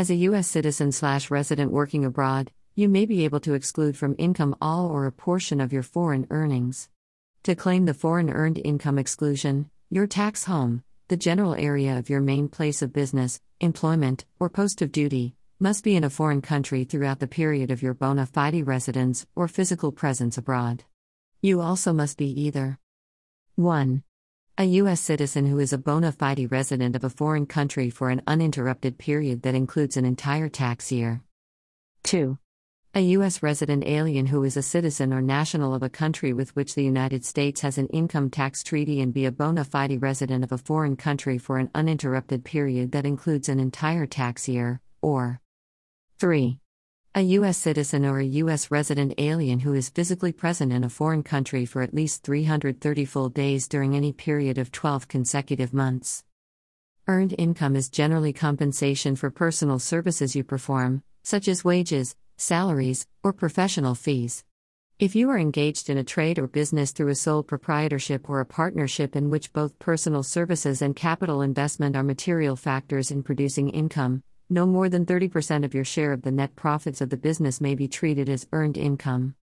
As a U.S. citizen slash resident working abroad, you may be able to exclude from income all or a portion of your foreign earnings. To claim the foreign earned income exclusion, your tax home, the general area of your main place of business, employment, or post of duty, must be in a foreign country throughout the period of your bona fide residence or physical presence abroad. You also must be either 1. A U.S. citizen who is a bona fide resident of a foreign country for an uninterrupted period that includes an entire tax year. 2. A U.S. resident alien who is a citizen or national of a country with which the United States has an income tax treaty and be a bona fide resident of a foreign country for an uninterrupted period that includes an entire tax year, or 3. A U.S. citizen or a U.S. resident alien who is physically present in a foreign country for at least 330 full days during any period of 12 consecutive months. Earned income is generally compensation for personal services you perform, such as wages, salaries, or professional fees. If you are engaged in a trade or business through a sole proprietorship or a partnership in which both personal services and capital investment are material factors in producing income, no more than 30% of your share of the net profits of the business may be treated as earned income.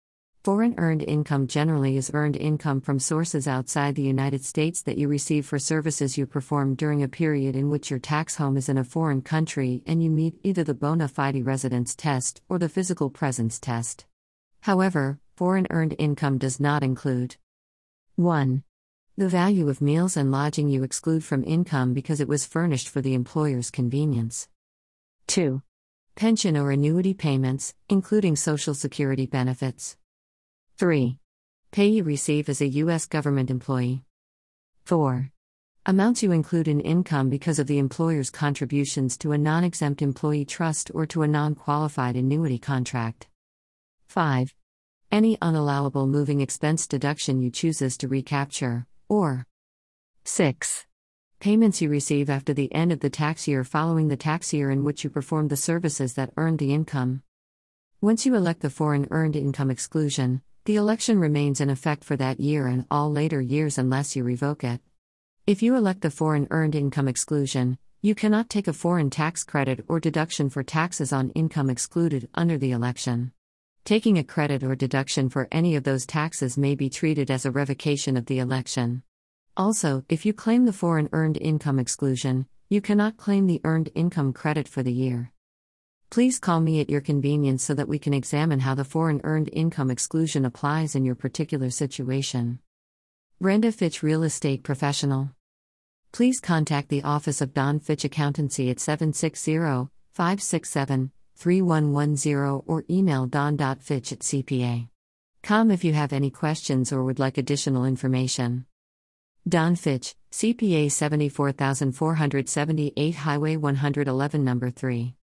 Foreign earned income generally is earned income from sources outside the United States that you receive for services you perform during a period in which your tax home is in a foreign country and you meet either the bona fide residence test or the physical presence test. However, foreign earned income does not include 1. The value of meals and lodging you exclude from income because it was furnished for the employer's convenience. 2. Pension or annuity payments, including Social Security benefits. 3. Pay you receive as a U.S. government employee. 4. Amounts you include in income because of the employer's contributions to a non exempt employee trust or to a non qualified annuity contract. 5. Any unallowable moving expense deduction you chooses to recapture, or 6. Payments you receive after the end of the tax year following the tax year in which you performed the services that earned the income. Once you elect the foreign earned income exclusion, the election remains in effect for that year and all later years unless you revoke it. If you elect the foreign earned income exclusion, you cannot take a foreign tax credit or deduction for taxes on income excluded under the election. Taking a credit or deduction for any of those taxes may be treated as a revocation of the election. Also, if you claim the foreign earned income exclusion, you cannot claim the earned income credit for the year. Please call me at your convenience so that we can examine how the foreign earned income exclusion applies in your particular situation. Brenda Fitch Real Estate Professional. Please contact the office of Don Fitch Accountancy at 760 567 3110 or email don.fitch at cpa.com if you have any questions or would like additional information. Don Fitch, CPA 74478 Highway 111 Number 3.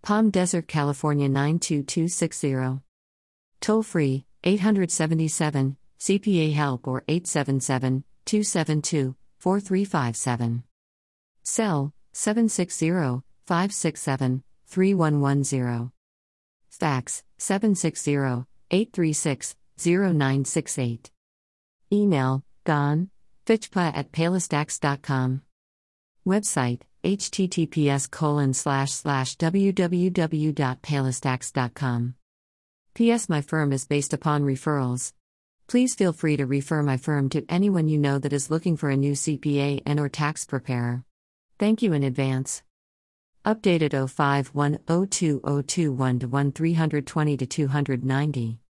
Palm Desert, California 92260. Toll free 877 CPA Help or 877 272 4357. Cell 760 567 3110. Fax 760 836 0968. Email Don Fitchpa at palistax.com. Website https colon slash slash. P.S. My firm is based upon referrals. Please feel free to refer my firm to anyone you know that is looking for a new CPA and or tax preparer. Thank you in advance. Updated 05 1 02 021 to 1 320 to 290.